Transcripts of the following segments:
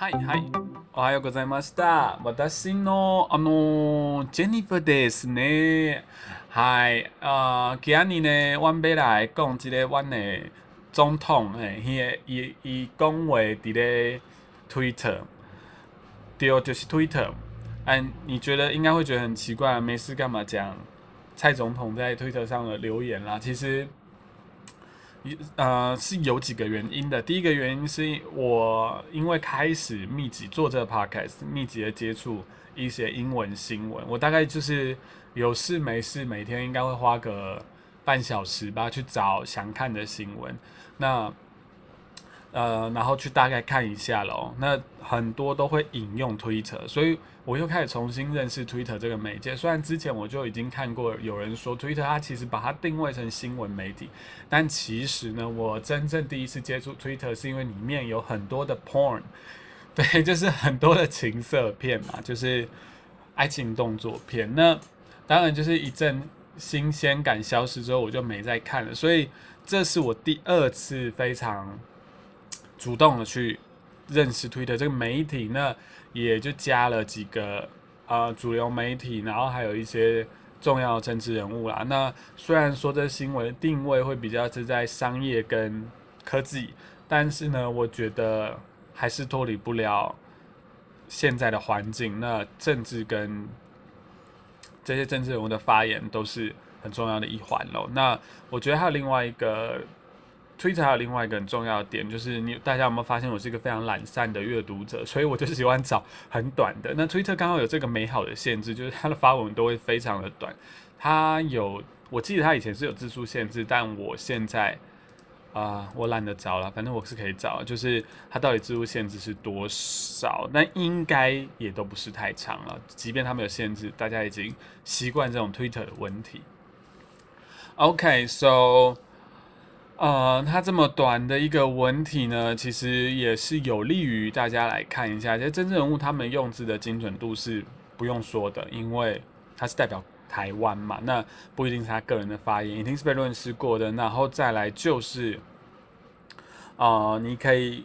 はいはい。おはようございました。私のあのジェニファーですね。はい。啊、今日呢，阮要来讲一个阮的总统诶，伊伊伊讲话伫咧 Twitter，对，就是 Twitter。嗯，你觉得应该会觉得很奇怪，没事干嘛讲？蔡总统在 Twitter 上的留言啦？其实。呃，是有几个原因的。第一个原因是我因为开始密集做这个 podcast，密集的接触一些英文新闻，我大概就是有事没事，每天应该会花个半小时吧，去找想看的新闻。那呃，然后去大概看一下喽。那很多都会引用 Twitter，所以我又开始重新认识 Twitter 这个媒介。虽然之前我就已经看过有人说 Twitter 它其实把它定位成新闻媒体，但其实呢，我真正第一次接触 Twitter 是因为里面有很多的 porn，对，就是很多的情色片嘛，就是爱情动作片。那当然就是一阵新鲜感消失之后，我就没再看了。所以这是我第二次非常。主动的去认识 Twitter 这个媒体，那也就加了几个呃主流媒体，然后还有一些重要政治人物啦。那虽然说这新闻定位会比较是在商业跟科技，但是呢，我觉得还是脱离不了现在的环境。那政治跟这些政治人物的发言都是很重要的一环喽。那我觉得还有另外一个。Twitter 还有另外一个很重要的点，就是你大家有没有发现，我是一个非常懒散的阅读者，所以我就喜欢找很短的。那 Twitter 刚好有这个美好的限制，就是它的发文都会非常的短。它有，我记得它以前是有字数限制，但我现在啊，我懒得找了，反正我是可以找，就是它到底字数限制是多少？那应该也都不是太长了。即便他们有限制，大家已经习惯这种 Twitter 的问题。OK，so。呃，它这么短的一个文体呢，其实也是有利于大家来看一下，这些真正人物他们用字的精准度是不用说的，因为他是代表台湾嘛，那不一定是他个人的发言，一定是被论述过的。然后再来就是，呃，你可以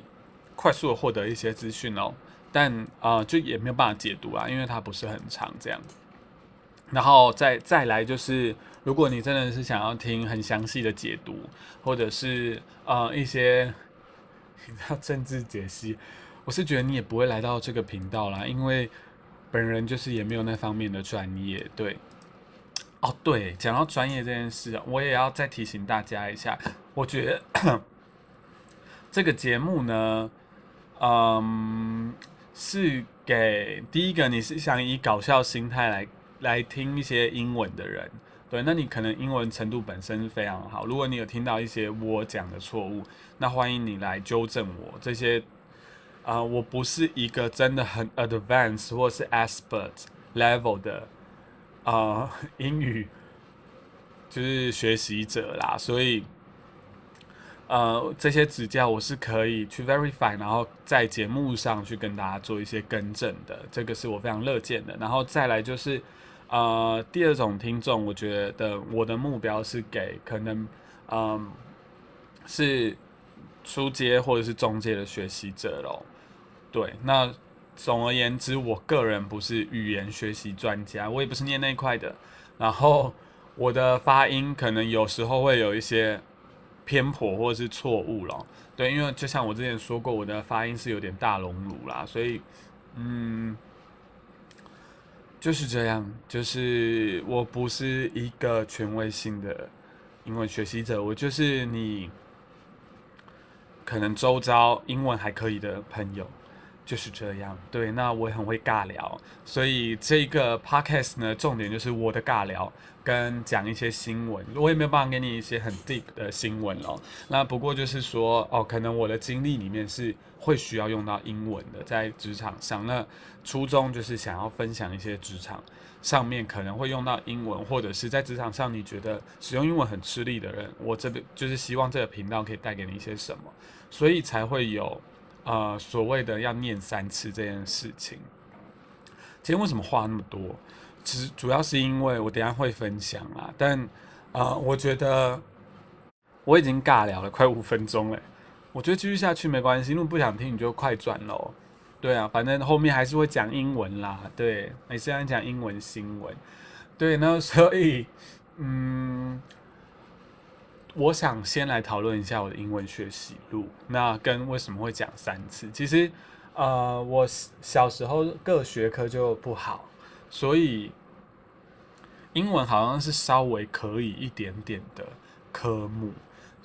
快速的获得一些资讯哦，但呃，就也没有办法解读啊，因为它不是很长这样子。然后再再来就是。如果你真的是想要听很详细的解读，或者是呃一些你知道政治解析，我是觉得你也不会来到这个频道啦，因为本人就是也没有那方面的专业。对，哦对，讲到专业这件事，我也要再提醒大家一下，我觉得 这个节目呢，嗯，是给第一个你是想以搞笑心态来来听一些英文的人。对，那你可能英文程度本身非常好。如果你有听到一些我讲的错误，那欢迎你来纠正我。这些啊，我不是一个真的很 advanced 或是 expert level 的啊英语就是学习者啦，所以呃这些指教我是可以去 verify，然后在节目上去跟大家做一些更正的，这个是我非常乐见的。然后再来就是。呃，第二种听众，我觉得我的目标是给可能，嗯，是初阶或者是中阶的学习者咯。对，那总而言之，我个人不是语言学习专家，我也不是念那一块的。然后我的发音可能有时候会有一些偏颇或者是错误咯。对，因为就像我之前说过，我的发音是有点大龙乳啦，所以，嗯。就是这样，就是我不是一个权威性的英文学习者，我就是你可能周遭英文还可以的朋友，就是这样。对，那我也很会尬聊，所以这个 podcast 呢，重点就是我的尬聊。跟讲一些新闻，我也没有办法给你一些很 deep 的新闻哦。那不过就是说，哦，可能我的经历里面是会需要用到英文的，在职场上。那初衷就是想要分享一些职场上面可能会用到英文，或者是在职场上你觉得使用英文很吃力的人，我这边就是希望这个频道可以带给你一些什么，所以才会有呃所谓的要念三次这件事情。今天为什么话那么多？其实主要是因为我等下会分享啦，但啊，我觉得我已经尬聊了快五分钟了，我觉得继续下去没关系，如果不想听你就快转喽。对啊，反正后面还是会讲英文啦。对，每次要讲英文新闻。对，那所以，嗯，我想先来讨论一下我的英文学习路。那跟为什么会讲三次？其实，呃，我小时候各学科就不好，所以英文好像是稍微可以一点点的科目。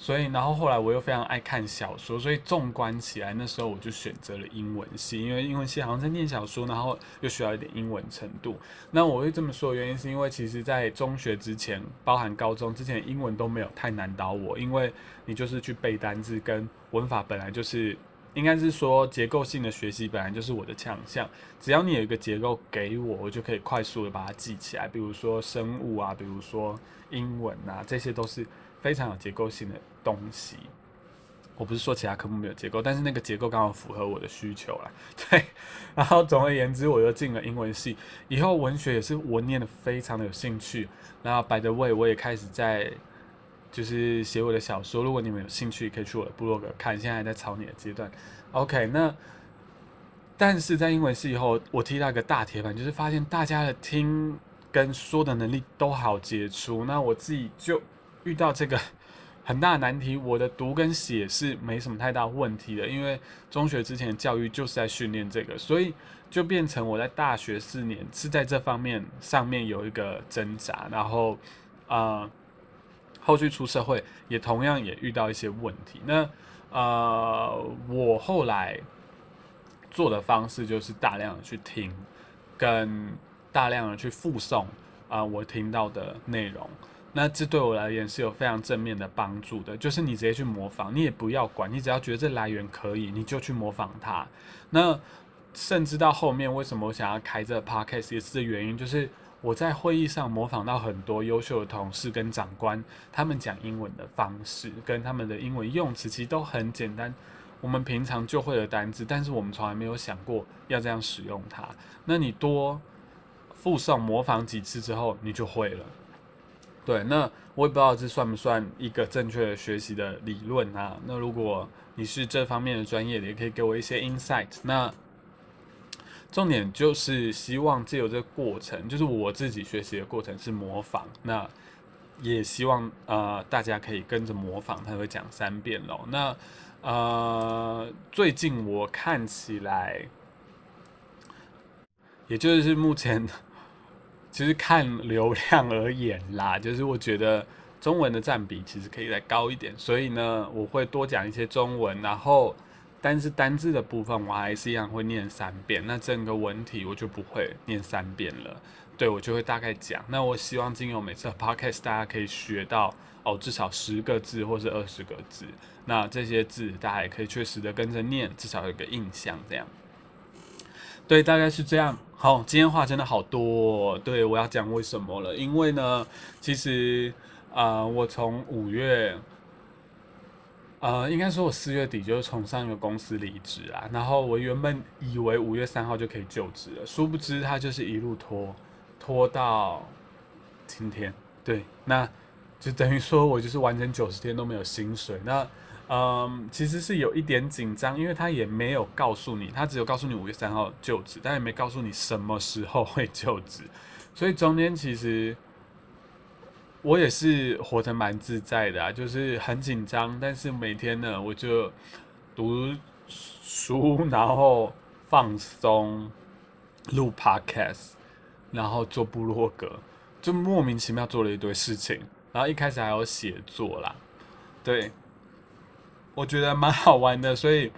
所以，然后后来我又非常爱看小说，所以纵观起来，那时候我就选择了英文系，因为英文系好像在念小说，然后又需要一点英文程度。那我会这么说的原因，是因为其实在中学之前，包含高中之前，英文都没有太难倒我，因为你就是去背单字跟文法，本来就是应该是说结构性的学习本来就是我的强项，只要你有一个结构给我，我就可以快速的把它记起来。比如说生物啊，比如说英文啊，这些都是。非常有结构性的东西，我不是说其他科目没有结构，但是那个结构刚好符合我的需求了。对，然后总而言之，我又进了英文系，以后文学也是我念的非常的有兴趣。然后 by the way，我也开始在就是写我的小说，如果你们有兴趣，可以去我的部落格看，现在还在草拟的阶段。OK，那但是在英文系以后，我踢到一个大铁板，就是发现大家的听跟说的能力都好杰出，那我自己就。遇到这个很大的难题，我的读跟写是没什么太大问题的，因为中学之前的教育就是在训练这个，所以就变成我在大学四年是在这方面上面有一个挣扎，然后啊，后续出社会也同样也遇到一些问题。那呃，我后来做的方式就是大量的去听，跟大量的去复诵啊，我听到的内容。那这对我而言是有非常正面的帮助的，就是你直接去模仿，你也不要管，你只要觉得这来源可以，你就去模仿它。那甚至到后面，为什么我想要开这 podcast 也是原因，就是我在会议上模仿到很多优秀的同事跟长官，他们讲英文的方式跟他们的英文用词其实都很简单，我们平常就会的单字，但是我们从来没有想过要这样使用它。那你多附送模仿几次之后，你就会了。对，那我也不知道这算不算一个正确的学习的理论啊？那如果你是这方面的专业的，也可以给我一些 insight。那重点就是希望借由这个过程，就是我自己学习的过程是模仿。那也希望呃大家可以跟着模仿，他会讲三遍喽。那呃最近我看起来，也就是目前。其实看流量而言啦，就是我觉得中文的占比其实可以再高一点，所以呢，我会多讲一些中文，然后但是单字的部分我还是一样会念三遍，那整个文体我就不会念三遍了，对我就会大概讲。那我希望经由每次 podcast 大家可以学到哦，至少十个字或是二十个字，那这些字大家也可以确实的跟着念，至少有个印象这样。对，大概是这样。好，今天话真的好多。对我要讲为什么了？因为呢，其实啊，我从五月，呃，应该说我四月底就从上一个公司离职啊。然后我原本以为五月三号就可以就职了，殊不知他就是一路拖，拖到今天。对，那就等于说我就是完整九十天都没有薪水。那嗯，其实是有一点紧张，因为他也没有告诉你，他只有告诉你五月三号就职，但也没告诉你什么时候会就职，所以中间其实我也是活得蛮自在的啊，就是很紧张，但是每天呢，我就读书，然后放松，录 podcast，然后做部落格，就莫名其妙做了一堆事情，然后一开始还有写作啦，对。我觉得蛮好玩的，所以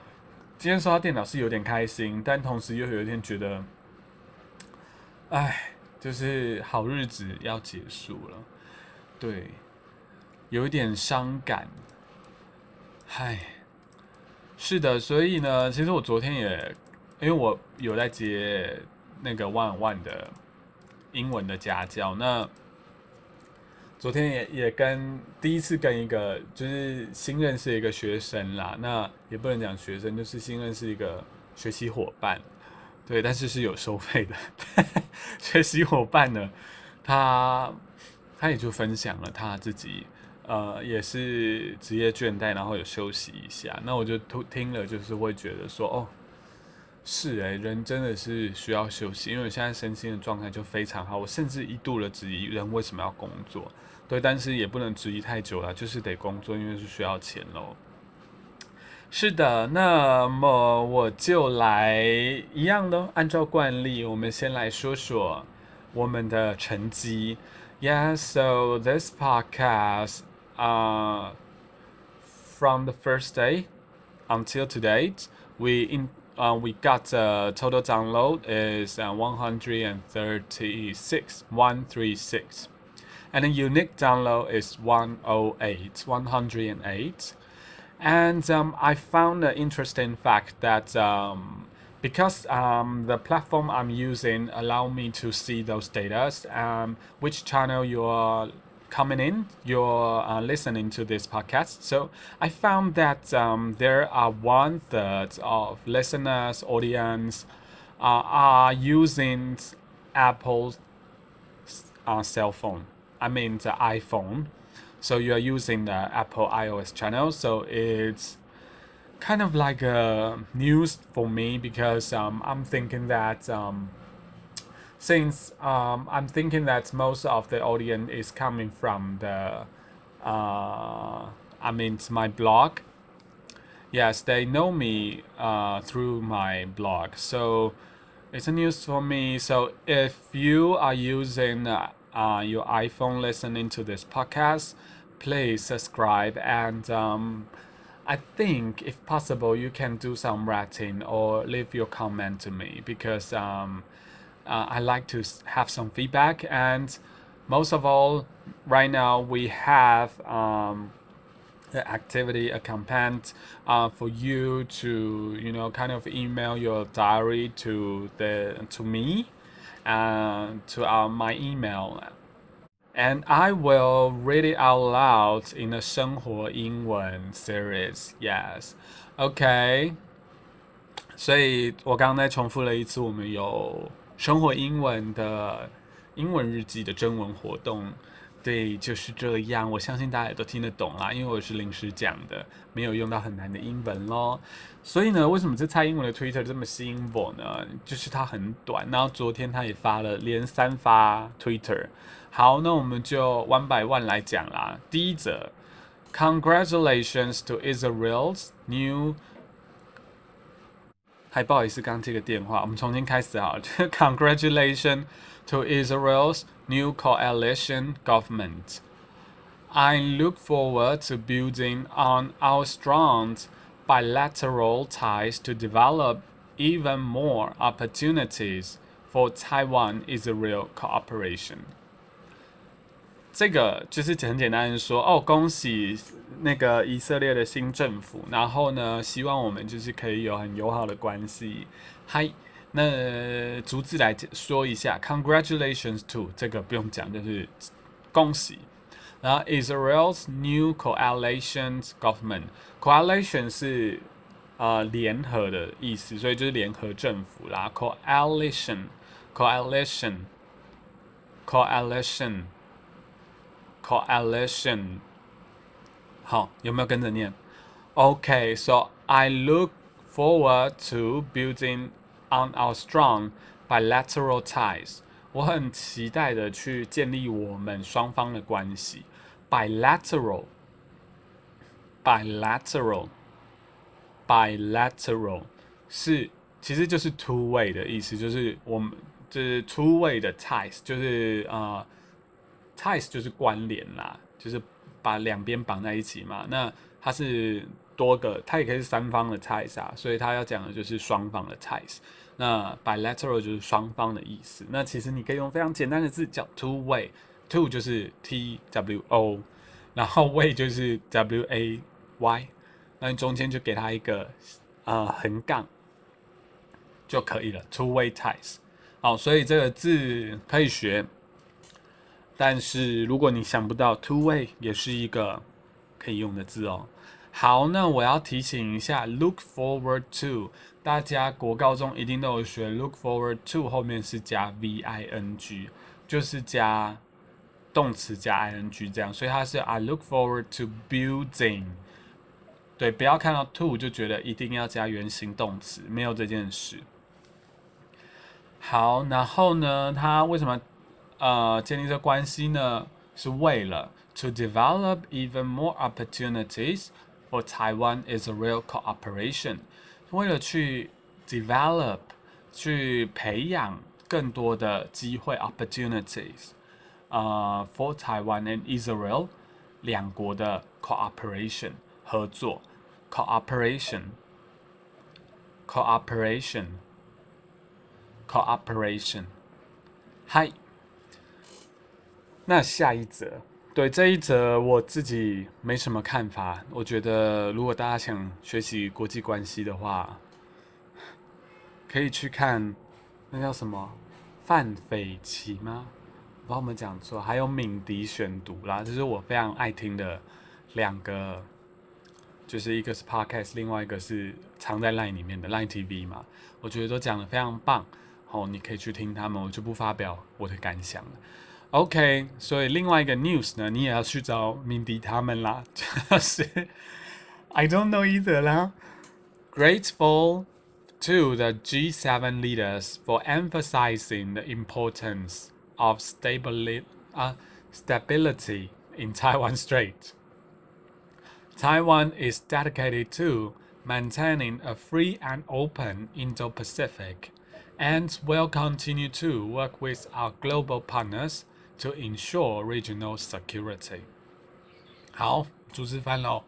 今天收到电脑是有点开心，但同时又有一点觉得，哎，就是好日子要结束了，对，有一点伤感。嗨，是的，所以呢，其实我昨天也，因为我有在接那个万万的英文的家教，那。昨天也也跟第一次跟一个就是新认识一个学生啦，那也不能讲学生，就是新认识一个学习伙伴，对，但是是有收费的。学习伙伴呢，他他也就分享了他自己，呃，也是职业倦怠，然后有休息一下，那我就听听了，就是会觉得说，哦，是诶，人真的是需要休息，因为我现在身心的状态就非常好，我甚至一度的质疑人为什么要工作。对，但是也不能质疑太久了，就是得工作，因为是需要钱喽。是的，那么我就来一样的，按照惯例，我们先来说说我们的成绩。Yeah, so this podcast, uh, from the first day until today, we in uh, we got a total download is uh, 136, 136. and the unique download is 108, 108. And um, I found an interesting fact that um, because um, the platform I'm using allow me to see those data, um, which channel you're coming in, you're uh, listening to this podcast. So I found that um, there are one third of listeners, audience, uh, are using Apple's uh, cell phone. I mean the iPhone. So you are using the Apple iOS channel. So it's kind of like a news for me because um, I'm thinking that um, since um, I'm thinking that most of the audience is coming from the, uh, I mean, my blog. Yes, they know me uh, through my blog. So it's a news for me. So if you are using uh, uh, your iPhone listening to this podcast, please subscribe and um, I think if possible you can do some writing or leave your comment to me because um, uh, I like to have some feedback and most of all right now we have um, the activity a campaign uh, for you to you know kind of email your diary to the to me uh, to uh, my email and I will read it out loud in the 生活英文 series. Yes, OK. 所以我刚刚再重复了一次，我们有生活英文的英文日记的征文活动。 对，就是这样。我相信大家也都听得懂啦，因为我是临时讲的，没有用到很难的英文咯。所以呢，为什么这蔡英文的 Twitter 这么吸引我呢？就是它很短，然后昨天他也发了连三发 Twitter。好，那我们就 one by one 来讲啦。第一则，Congratulations to Israel's new。还不好意思，刚接个电话，我们重新开始好了。Congratulations to Israel's new coalition government. I look forward to building on our strong bilateral ties to develop even more opportunities for Taiwan Israel cooperation. 这个就是很简单的说，哦，恭喜那个以色列的新政府，然后呢，希望我们就是可以有很友好的关系。嗨。 那逐字来说一下，Congratulations to 这个不用讲，就是恭喜。然后 Israel's new coalition government，coalition 是呃联合的意思，所以就是联合政府啦。coalition，coalition，coalition，好，有没有跟着念？OK，so I look forward to building On our strong bilateral ties，我很期待的去建立我们双方的关系。bilateral，bilateral，bilateral 是其实就是 two way 的意思，就是我们就是 two way 的 ties，就是啊 ties 就是关联啦，就是把两边绑在一起嘛。那它是多个，它也可以是三方的 ties 啊，所以它要讲的就是双方的 ties。那 bilateral 就是双方的意思。那其实你可以用非常简单的字叫 two way，two 就是 T W O，然后 way 就是 W A Y，那你中间就给它一个呃横杠就可以了，two way ties。好，所以这个字可以学，但是如果你想不到 two way，也是一个可以用的字哦。好，那我要提醒一下，look forward to。大家国高中一定都有学，look forward to 后面是加 v i n g，就是加动词加 i n g 这样，所以它是 I look forward to building。对，不要看到 to 就觉得一定要加原形动词，没有这件事。好，然后呢，他为什么呃建立这关系呢？是为了 to develop even more opportunities for Taiwan-Israel cooperation，为了去 develop 去培养更多的机会 opportunities，呃，for Taiwan and Israel 两国的 cooperation 合作，cooperation cooperation cooperation，嗨，那下一则， 对这一则我自己没什么看法。我觉得如果大家想学习国际关系的话，可以去看那叫什么范斐奇吗？把我们讲错，还有敏迪选读啦，这是我非常爱听的两个，就是一个是 podcast，另外一个是藏在 line 里面的 line TV 嘛，我觉得都讲的非常棒，哦，你可以去听他们，我就不发表我的感想了。OK，所以另外一个 news 呢，你也要去找敏迪他们啦，就是 I don't know either 啦，grateful。to the G7 leaders for emphasizing the importance of stabili- uh, stability in Taiwan Strait. Taiwan is dedicated to maintaining a free and open Indo Pacific and will continue to work with our global partners to ensure regional security. 好，主持翻喽，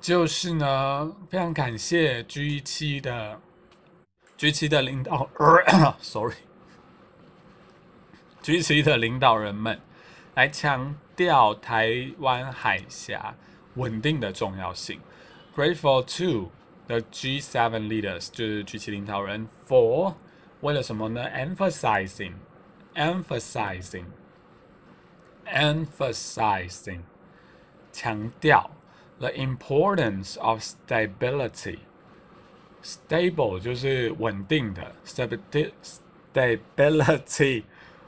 就是呢，非常感谢 G 七的 G7 的领导，sorry，G7 的领导人们来强调台湾海峡稳定的重要性。Grateful to the G7 leaders，就是 G7 领导人，for 为了什么呢？Emphasizing，emphasizing ？Emphasizing，emphasizing，emphasizing，强调 the importance of stability。Stable 就是稳定的，stability，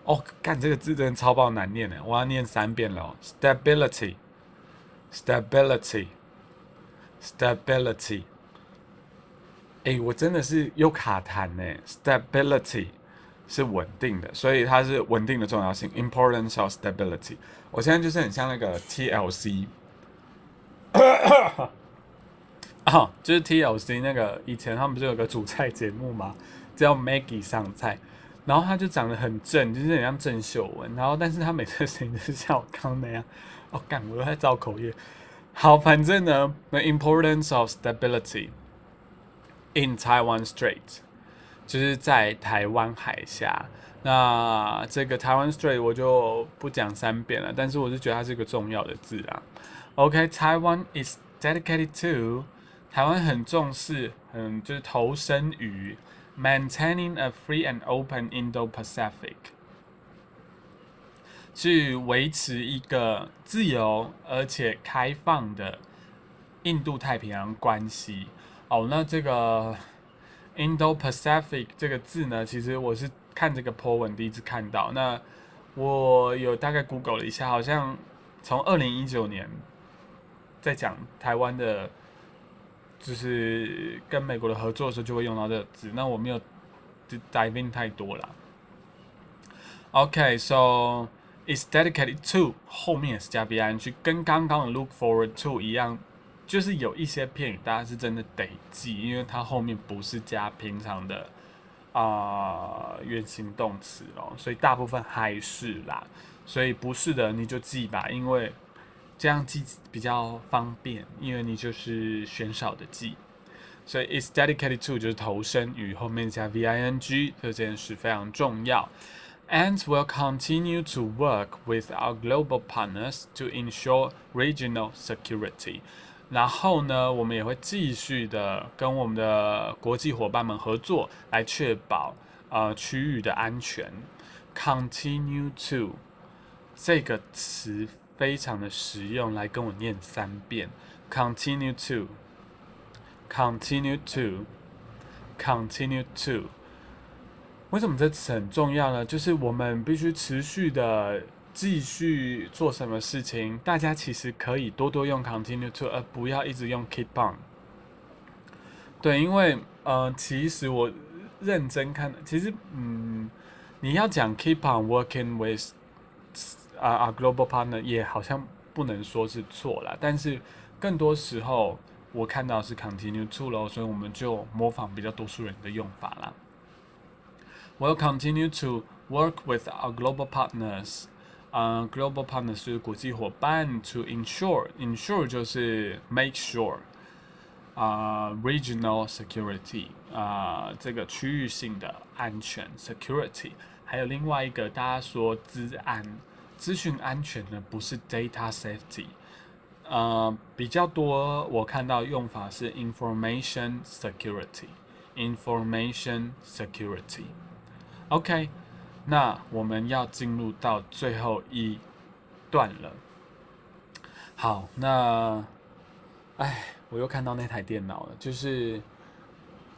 哦，看这个字真的超爆难念的，我要念三遍了。Stability，stability，stability，哎，我真的是有卡痰呢。Stability 是稳定的，所以它是稳定的重要性。Importance of stability，我现在就是很像那个 TLC。啊，就是 TLC 那个以前他们不是有个主菜节目吗？叫 Maggie 上菜，然后他就长得很正，就是很像郑秀文，然后但是他每次声音都是像我刚那样，哦，干，我都在造口业。好，反正呢，the importance of stability in Taiwan Strait，就是在台湾海峡。那这个台湾 Strait 我就不讲三遍了，但是我是觉得它是一个重要的字啊。OK，Taiwan is dedicated to 台湾很重视，嗯，就是投身于 maintaining a free and open Indo-Pacific，去维持一个自由而且开放的印度太平洋关系。哦，那这个 Indo-Pacific 这个字呢，其实我是看这个 po 文第一次看到。那我有大概 Google 了一下，好像从二零一九年在讲台湾的。就是跟美国的合作的时候就会用到这个字，那我没有 dive in 太多了。OK，so it's dedicated to 后面也是加 ing，跟刚刚的 look forward to 一样，就是有一些片语大家是真的得记，因为它后面不是加平常的啊原形动词哦，所以大部分还是啦，所以不是的你就记吧，因为。这样记比较方便，因为你就是选少的记，所以 is dedicated to 就是投身于后面加 v i n g 这件事非常重要。And will continue to work with our global partners to ensure regional security。然后呢，我们也会继续的跟我们的国际伙伴们合作，来确保呃区域的安全。Continue to 这个词。非常的实用，来跟我念三遍。Continue to, continue to, continue to。为什么这词很重要呢？就是我们必须持续的继续做什么事情。大家其实可以多多用 continue to，而不要一直用 keep on。对，因为呃，其实我认真看，其实嗯。你要讲 keep on working with 啊啊 global partner 也好像不能说是错了，但是更多时候我看到是 continue to 咯，所以我们就模仿比较多数人的用法啦。We'll continue to work with our global partners. 啊，global partners 是国际伙伴，to ensure，ensure 就是 make sure，啊，regional security，啊，这个区域性的安全 security，还有另外一个大家说资安，资讯安全呢不是 data safety，呃，比较多我看到用法是 information security，information security，OK。 那我们要进入到最后一段了。好，那，哎，我又看到那台电脑了，就是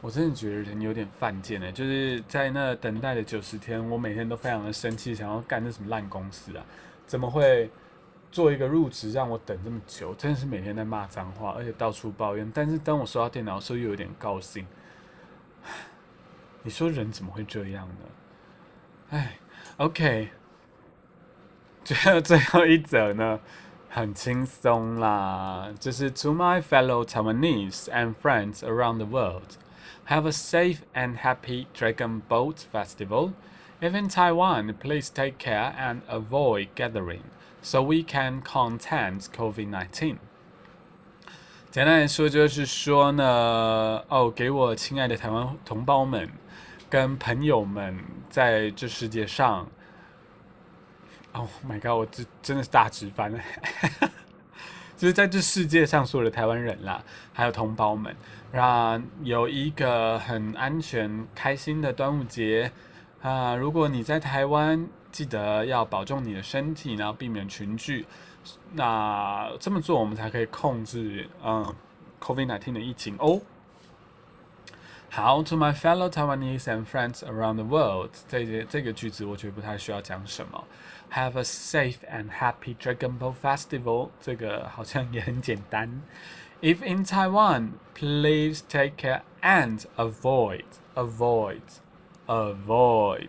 我真的觉得人有点犯贱呢。就是在那等待的九十天，我每天都非常的生气，想要干那什么烂公司啊？怎么会做一个入职让我等这么久？真的是每天在骂脏话，而且到处抱怨。但是当我收到电脑的时候，又有点高兴。你说人怎么会这样呢？哎，OK，最后最后一则呢，很轻松啦，就是 To my fellow Taiwanese and friends around the world, have a safe and happy Dragon Boat Festival. If in Taiwan, please take care and avoid gathering, so we can contain COVID-19. 简单来说就是说呢，哦，给我亲爱的台湾同胞们。 跟朋友们在这世界上，Oh my god！我这真的是大直翻了，就是在这世界上所有的台湾人啦，还有同胞们，让有一个很安全、开心的端午节啊！如果你在台湾，记得要保重你的身体，然后避免群聚。那这么做，我们才可以控制嗯 COVID-19 的疫情哦。好，to my fellow Taiwanese and friends around the world，这些这个句子我觉得不太需要讲什么。Have a safe and happy Dragon Boat Festival，这个好像也很简单。If in Taiwan, please take care and avoid, avoid, avoid。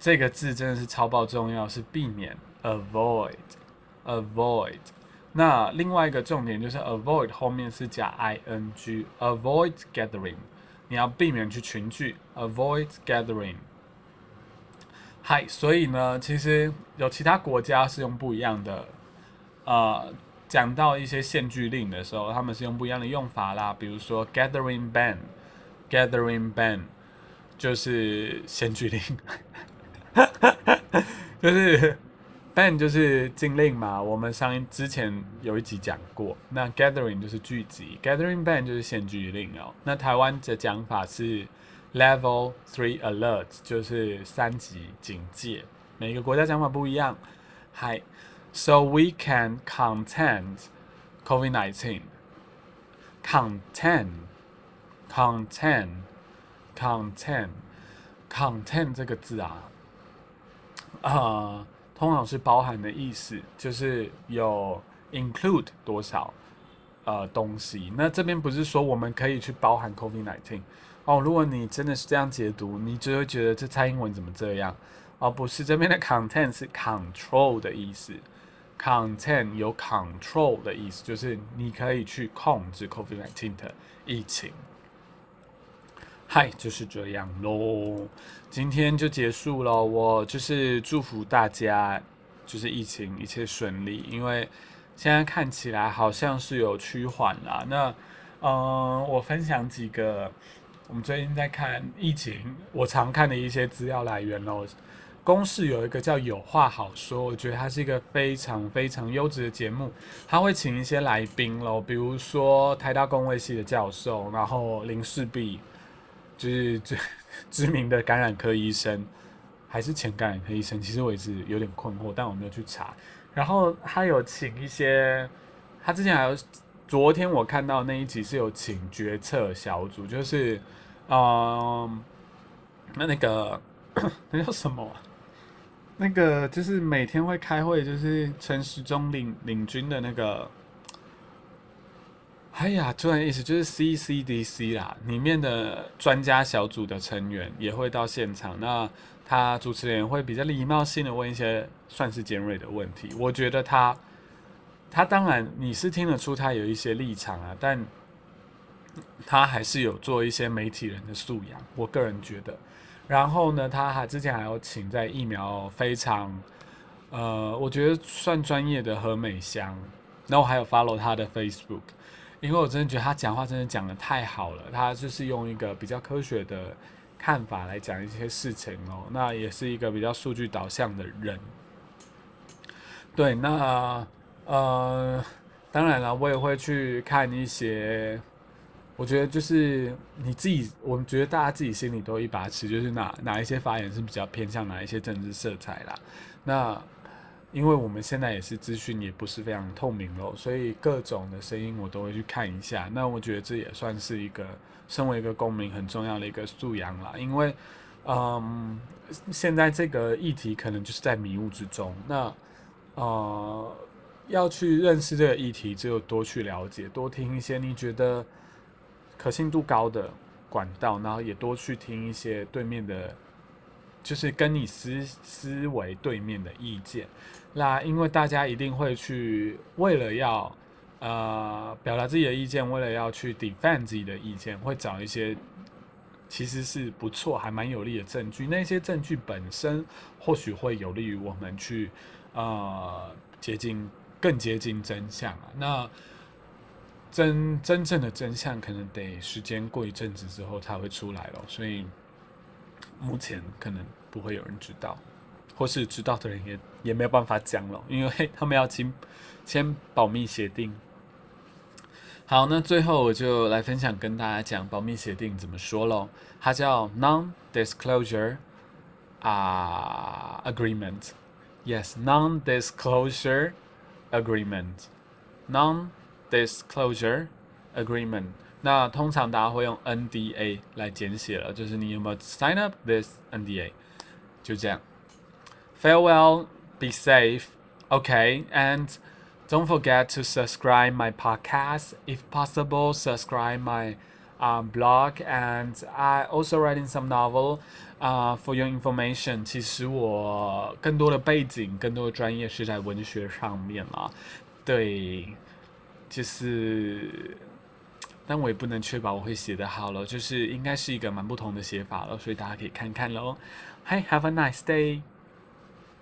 这个字真的是超爆重要，是避免，avoid, avoid。那另外一个重点就是 avoid 后面是加 ing，avoid gathering。 你要避免去群聚，avoid gathering。嗨，所以呢，其实有其他国家是用不一样的，呃，讲到一些限聚令的时候，他们是用不一样的用法啦。比如说 gathering ban，gathering ban 就是限聚令，就是。Ban 就是禁令嘛，我们上一之前有一集讲过。那 gathering 就是聚集，gathering ban 就是限聚令哦。那台湾的讲法是 level three alert，就是三级警戒。每个国家讲法不一样。Hi, so we can contain COVID-19. Contain, contain, contain, contain 这个字啊，啊。通常是包含的意思，就是有 include 多少呃东西。那这边不是说我们可以去包含 COVID-19 哦。如果你真的是这样解读，你就会觉得这蔡英文怎么这样？哦，不是，这边的 content 是 control 的意思，content 有 control 的意思，就是你可以去控制 COVID-19 的疫情。嗨，就是这样喽，今天就结束了。我就是祝福大家，就是疫情一切顺利，因为现在看起来好像是有趋缓啦。那，嗯，我分享几个我们最近在看疫情，我常看的一些资料来源喽。公视有一个叫《有话好说》，我觉得它是一个非常非常优质的节目，他会请一些来宾喽，比如说台大公卫系的教授，然后林世璧。就是最 知名的感染科医生，还是前感染科医生？其实我也是有点困惑，但我没有去查。然后他有请一些，他之前还有，昨天我看到那一集是有请决策小组，就是，嗯，那那个那叫什么？那个就是每天会开会，就是陈时中领领军的那个。哎呀，突然意思就是 CCDC 啦，里面的专家小组的成员也会到现场。那他主持人会比较礼貌性的问一些算是尖锐的问题。我觉得他，他当然你是听得出他有一些立场啊，但他还是有做一些媒体人的素养。我个人觉得，然后呢，他还之前还有请在疫苗非常，呃，我觉得算专业的何美香，然后还有 follow 他的 Facebook。因为我真的觉得他讲话真的讲的太好了，他就是用一个比较科学的看法来讲一些事情哦，那也是一个比较数据导向的人。对，那呃，当然了，我也会去看一些，我觉得就是你自己，我们觉得大家自己心里都一把尺，就是哪哪一些发言是比较偏向哪一些政治色彩啦，那。因为我们现在也是资讯也不是非常透明喽，所以各种的声音我都会去看一下。那我觉得这也算是一个身为一个公民很重要的一个素养啦。因为，嗯，现在这个议题可能就是在迷雾之中。那，呃，要去认识这个议题，只有多去了解，多听一些你觉得可信度高的管道，然后也多去听一些对面的。就是跟你思思维对面的意见，那因为大家一定会去为了要呃表达自己的意见，为了要去 defend 自己的意见，会找一些其实是不错还蛮有利的证据。那些证据本身或许会有利于我们去呃接近更接近真相啊。那真真正的真相可能得时间过一阵子之后才会出来了，所以。目前可能不会有人知道，或是知道的人也也没有办法讲了，因为他们要签签保密协定。好，那最后我就来分享跟大家讲保密协定怎么说喽。它叫 Non-Disclosure 啊 Agreement，Yes，Non-Disclosure Agreement，Non-Disclosure Agreement。那通常大家会用 NDA 来简写了，就是你有没有 sign up this NDA，就这样。Farewell, be safe, okay, and don't forget to subscribe my podcast. If possible, subscribe my um, blog, and I also writing some novel. 啊、uh,，for your information，其实我更多的背景、更多的专业是在文学上面啦。对，就是 但我也不能确保我会写得好了，就是应该是一个蛮不同的写法了，所以大家可以看看喽。Hey, have a nice day.